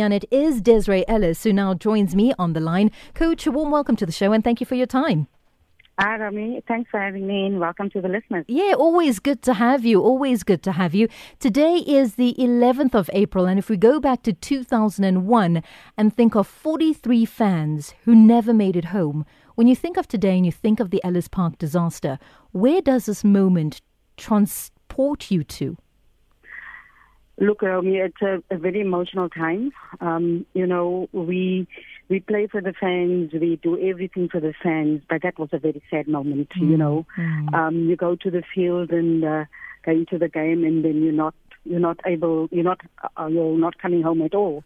And it is Desiree Ellis who now joins me on the line. Coach, a warm welcome to the show and thank you for your time. Hi, Romy. Thanks for having me and welcome to the listeners. Yeah, always good to have you. Always good to have you. Today is the 11th of April, and if we go back to 2001 and think of 43 fans who never made it home, when you think of today and you think of the Ellis Park disaster, where does this moment transport you to? Look, Romy, it's a, a very emotional time. Um, you know, we we play for the fans, we do everything for the fans, but that was a very sad moment. Mm. You know, mm. um, you go to the field and uh, go into the game, and then you're not you're not able, you're not uh, you're not coming home at all.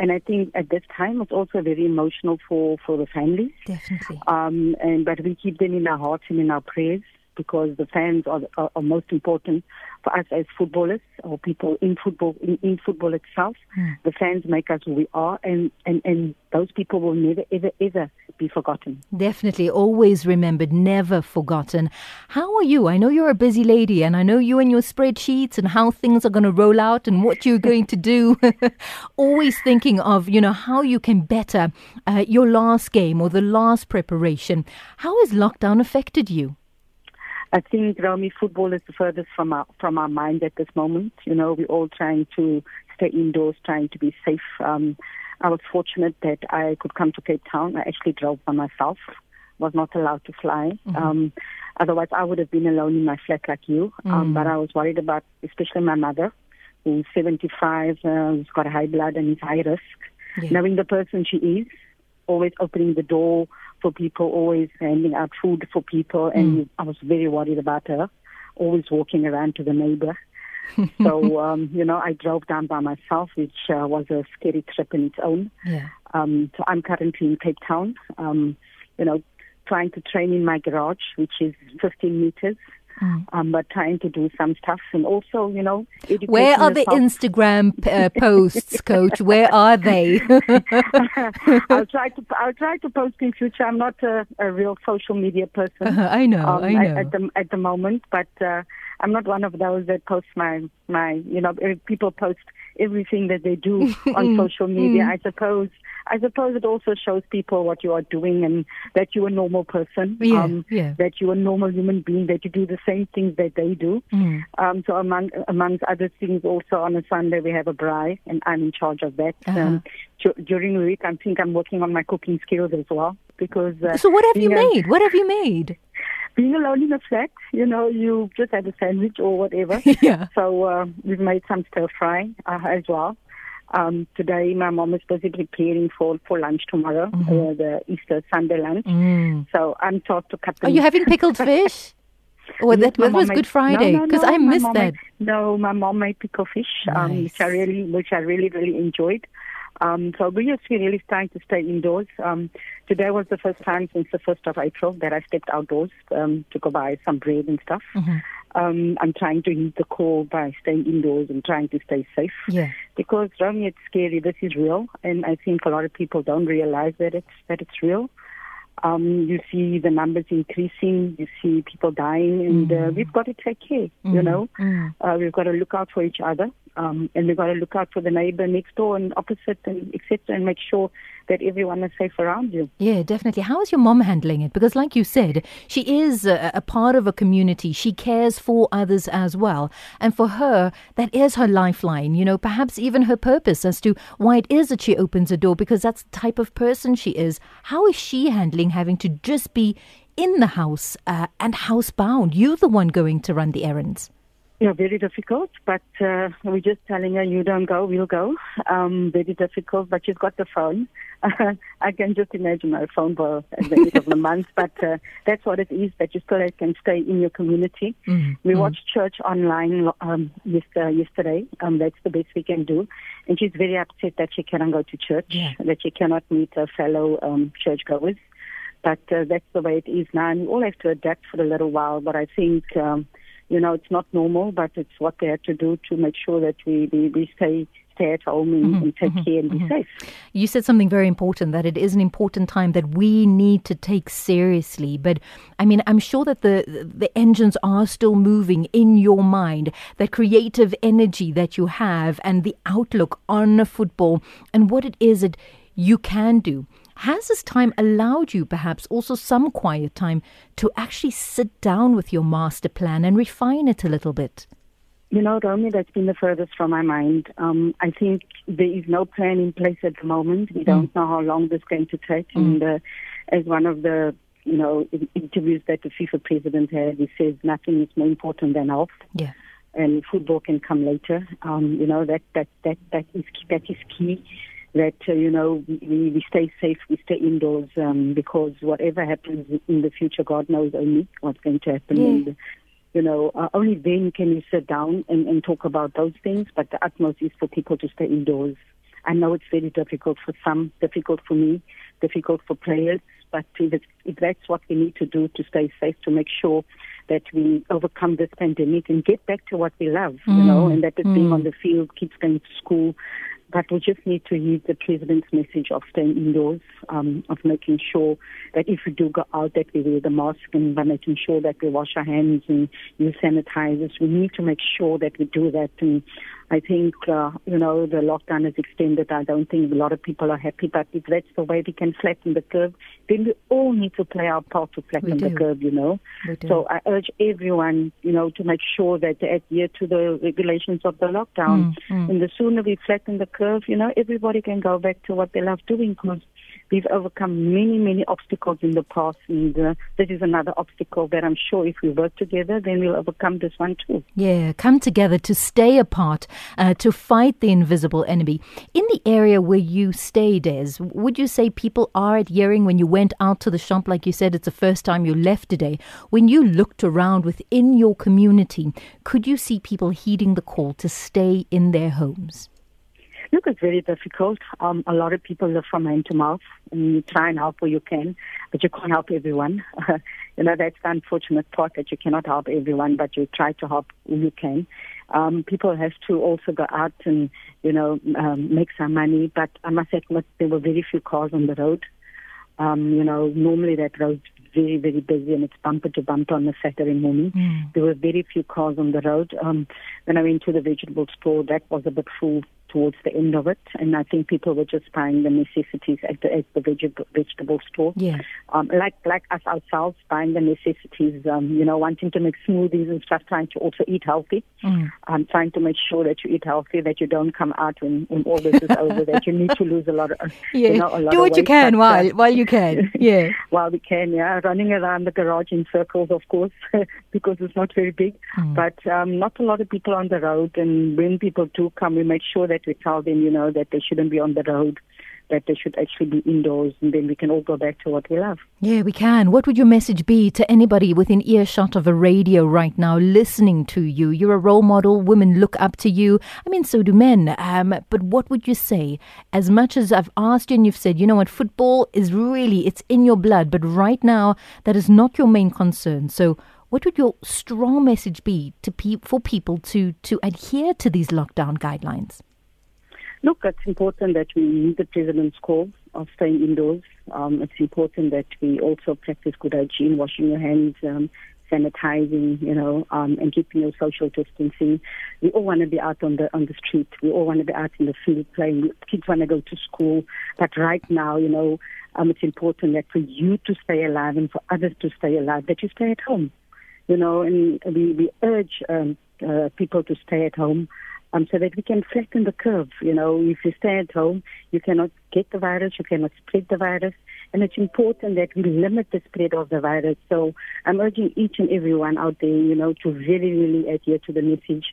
And I think at this time it's also very emotional for for the families. Definitely. Um, and but we keep them in our hearts and in our prayers because the fans are, are, are, most important for us as footballers or people in football in, in football itself. Mm. The fans make us who we are, and, and, and those people will never ever ever be forgotten. Definitely, always remembered, never forgotten. How are you? I know you're a busy lady, and I know you and your spreadsheets and how things are going to roll out and what you're going to do. always thinking of you know how you can better uh, your last game or the last preparation. How has lockdown affected you? I think Romy football is the furthest from our from our mind at this moment. You know, we're all trying to stay indoors, trying to be safe. Um, I was fortunate that I could come to Cape Town. I actually drove by myself. Was not allowed to fly. Mm-hmm. Um, otherwise, I would have been alone in my flat like you. Um, mm. Um, but I was worried about, especially my mother, who's 75, uh, who's got high blood and is high risk. Yeah. Knowing the person she is, always opening the door for people, always handing out food for people, and mm. I was very worried about her, always walking around to the neighbor. so um, you know, I drove down by myself, which uh, was a scary trip in its own. Yeah. Um, so I'm currently in Cape Town. Um, you know, trying to train in my garage, which is 15 meters mm. um, but trying to do some stuff and also, you know, where are the Instagram uh, posts, Coach? Where are they? I'll try to I'll try to post in future. I'm not a, a real social media person. Uh, I know, um, I know. At, at, the at the moment, but uh, I'm not one of those that post my my you know people post everything that they do on social media. Mm. I suppose I suppose it also shows people what you are doing and that you're a normal person. Yeah, um, yeah. That you're a normal human being. That you do the same things that they do. Mm. Um, so among amongst other things, also on a Sunday we have a braai, and I'm in charge of that. Uh-huh. Um, during the week, I think I'm working on my cooking skills as well because. Uh, so what have you made? What have you made? Being alone in a flat, you know, you just had a sandwich or whatever. yeah. So uh, we've made some stir fry uh, as well. Um, today, my mom is busy preparing for, for lunch tomorrow, mm-hmm. uh, the Easter Sunday lunch. Mm. So I'm taught to cut. Are you having pickled fish? Or that, that was made, Good Friday because no, no, no, I missed that. Made, no, my mom made pickled fish, nice. um, which I really, which I really, really enjoyed. Um, so we're just really trying to stay indoors. Um, today was the first time since the 1st of April that I stepped outdoors um, to go buy some bread and stuff. Mm-hmm. Um, I'm trying to heed the call by staying indoors and trying to stay safe. Yeah. Because, Romy, it's scary. This is real. And I think a lot of people don't realize that it's, that it's real. Um, you see the numbers increasing, you see people dying, and mm. uh, we've got to take care, mm. you know. Mm. Uh, we've got to look out for each other. Um, and we've got to look out for the neighbor next door and opposite and etc. and make sure that everyone is safe around you. Yeah, definitely. How is your mom handling it? Because, like you said, she is a, a, part of a community. She cares for others as well. And for her, that is her lifeline, you know, perhaps even her purpose as to why it is that she opens a door because that's the type of person she is. How is she handling having to just be in the house uh, and housebound? You're the one going to run the errands. Yeah, very difficult, but uh, we're just telling her, you don't go, we'll go. Um, very difficult, but she's got the phone. I can just imagine her phone bill at the end of the month, but uh, that's what it is, that you still can stay in your community. Mm-hmm. We mm-hmm. watched church online um, yesterday. Um, that's the best we can do. And she's very upset that she cannot go to church, yeah. that she cannot meet her fellow um, churchgoers. But uh, that's the way it is now, and we all have to adapt for a little while. But I think... Um, you know, it's not normal, but it's what they had to do to make sure that we, we, we stay stay at home and, mm-hmm, and take mm-hmm, care and be mm-hmm. safe. You said something very important that it is an important time that we need to take seriously. But I mean, I'm sure that the the engines are still moving in your mind. That creative energy that you have and the outlook on football and what it is that you can do. Has this time allowed you perhaps also some quiet time to actually sit down with your master plan and refine it a little bit? You know, Romy, that's been the furthest from my mind. Um, I think there is no plan in place at the moment. We mm. don't know how long this is going to take. Mm. And uh, as one of the, you know, interviews that the FIFA president had, he says nothing is more important than health. Yeah. And football can come later. Um, you know, that, that, that, that, is, that is key that uh, you know we, we stay safe, we stay indoors, um, because whatever happens in the future, God knows only what's going to happen. Yeah. And, you know, uh, only then can you sit down and, and talk about those things. But the utmost is for people to stay indoors. I know it's very difficult for some, difficult for me, difficult for players. But if, if that's what we need to do to stay safe, to make sure that we overcome this pandemic and get back to what we love, mm. you know, and that is mm. being on the field, kids going to school, but we just need to heed the president's message of staying indoors, um, of making sure that if we do go out, that we wear the mask, and by making sure that we wash our hands and use sanitizers. We need to make sure that we do that. And I think, uh, you know, the lockdown is extended. I don't think a lot of people are happy, but if that's the way we can flatten the curve, then we all need to play our part to flatten the curve, you know. So I urge everyone, you know, to make sure that they adhere to the regulations of the lockdown. Mm, mm. And the sooner we flatten the curve, you know, everybody can go back to what they love doing because We've overcome many, many obstacles in the past, and uh, this is another obstacle that I'm sure if we work together, then we'll overcome this one too. Yeah, come together to stay apart, uh, to fight the invisible enemy. In the area where you stay, Des, would you say people are adhering when you went out to the shop? Like you said, it's the first time you left today. When you looked around within your community, could you see people heeding the call to stay in their homes? Look, it's very difficult. Um, a lot of people live from hand to mouth, and you try and help where you can, but you can't help everyone. you know, that's the unfortunate part that you cannot help everyone, but you try to help who you can. Um, people have to also go out and, you know, um, make some money, but I must admit there were very few cars on the road. Um, you know, normally that road's very, very busy and it's bumper to bumper on a Saturday morning. Mm. There were very few cars on the road. Um, when I went to the vegetable store, that was a bit full towards the end of it, and I think people were just buying the necessities at the, at the veg- vegetable store. Yeah. Um, like like us ourselves, buying the necessities. Um, you know, wanting to make smoothies and stuff, trying to also eat healthy. Mm. Um, trying to make sure that you eat healthy, that you don't come out when, when all this is over, that you need to lose a lot of. Yeah. You know, lot Do what you can but, while uh, while you can. Yeah. while we can, yeah. Running around the garage in circles, of course, because it's not very big. Mm. But um, not a lot of people on the road, and when people do come, we make sure that we tell them, you know, that they shouldn't be on the road, that they should actually be indoors, and then we can all go back to what we love. Yeah, we can. What would your message be to anybody within earshot of a radio right now listening to you? You're a role model. Women look up to you. I mean, so do men. Um, but what would you say? As much as I've asked you and you've said, you know what, football is really, it's in your blood, but right now that is not your main concern. So what would your strong message be to pe- for people to, to adhere to these lockdown guidelines? Look, it's important that we meet the president's call of staying indoors. Um, it's important that we also practice good hygiene, washing your hands, um, sanitizing, you know, um, and keeping your social distancing. We all want to be out on the on the street. We all want to be out in the field playing. Kids want to go to school, but right now, you know, um, it's important that for you to stay alive and for others to stay alive, that you stay at home you know, and we, we urge um, uh, people to stay at home um, so that we can flatten the curve. You know, if you stay at home, you cannot get the virus, you cannot spread the virus, and it's important that we limit the spread of the virus. So I'm urging each and everyone out there, you know, to really, really adhere to the message.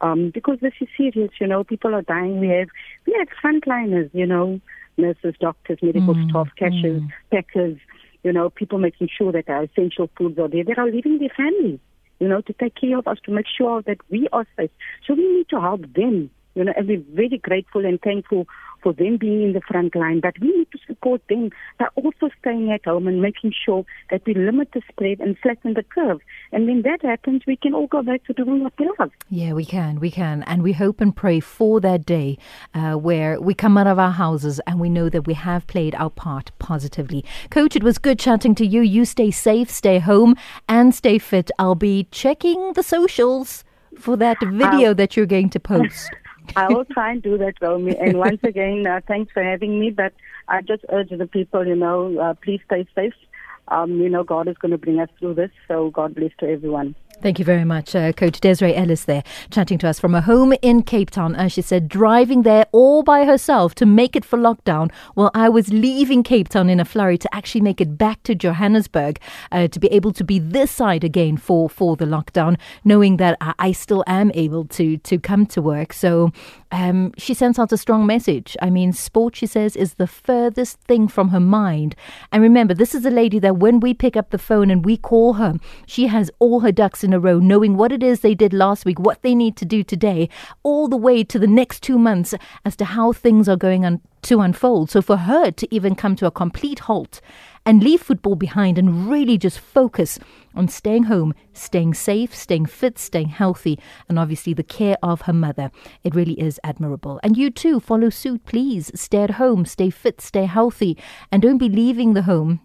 Um, because this is serious, you know, people are dying. We have we have frontliners, you know, nurses, doctors, medical mm, staff, cashiers, mm. packers, you know, people making sure that our essential foods are there. They are leaving their families, you know, to take care of us, to make sure that we are safe. So we need to help them, you know, and we're very grateful and thankful for them being in the front line, but we need to support them by also staying at home and making sure that we limit the spread and flatten the curve. And when that happens, we can all go back to doing what we love. Yeah, we can, we can. And we hope and pray for that day uh, where we come out of our houses and we know that we have played our part positively. Coach, it was good chatting to you. You stay safe, stay home, and stay fit. I'll be checking the socials for that video um, that you're going to post. I will try and do that, Romy. And once again, uh, thanks for having me. But I just urge the people, you know, uh, please stay safe. Um, you know, God is going to bring us through this. So God bless to everyone. Thank you very much, uh, Coach Desiree Ellis there, chatting to us from a home in Cape Town. As she said, driving there all by herself to make it for lockdown while I was leaving Cape Town in a flurry to actually make it back to Johannesburg uh, to be able to be this side again for, for the lockdown, knowing that I, I still am able to, to come to work. So um, she sends out a strong message. I mean, sport, she says, is the furthest thing from her mind. And remember, this is a lady that when we pick up the phone and we call her, she has all her ducks in in a row, knowing what it is they did last week, what they need to do today, all the way to the next two months as to how things are going on to unfold. So for her to even come to a complete halt and leave football behind and really just focus on staying home, staying safe, staying fit, staying healthy, and obviously the care of her mother. It really is admirable. And you too, follow suit, please. Stay at home, stay fit, stay healthy, and don't be leaving the home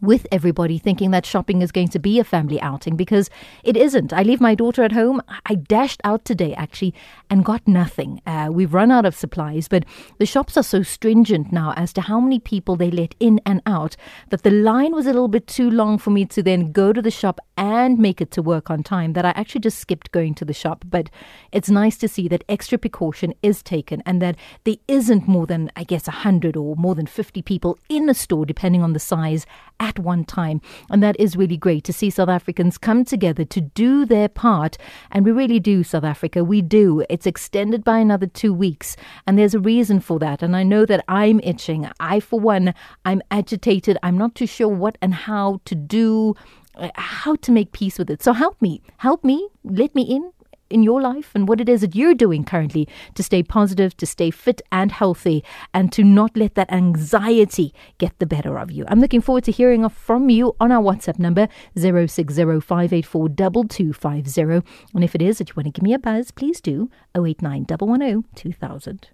with everybody thinking that shopping is going to be a family outing because it isn't. I leave my daughter at home. I dashed out today actually and got nothing. Uh, we've run out of supplies, but the shops are so stringent now as to how many people they let in and out that the line was a little bit too long for me to then go to the shop and make it to work on time that I actually just skipped going to the shop. But it's nice to see that extra precaution is taken and that there isn't more than, I guess, 100 or more than 50 people in a store, depending on the size at one time. And that is really great to see South Africans come together to do their part. And we really do, South Africa. We do. It's extended by another two weeks. And there's a reason for that. And I know that I'm itching. I, for one, I'm agitated. I'm not too sure what and how to do uh, how to make peace with it. So help me, help me, let me in in your life and what it is that you're doing currently to stay positive, to stay fit and healthy, and to not let that anxiety get the better of you. I'm looking forward to hearing from you on our WhatsApp number 0605842250. And if it is that you want to give me a buzz, please do 089 2000.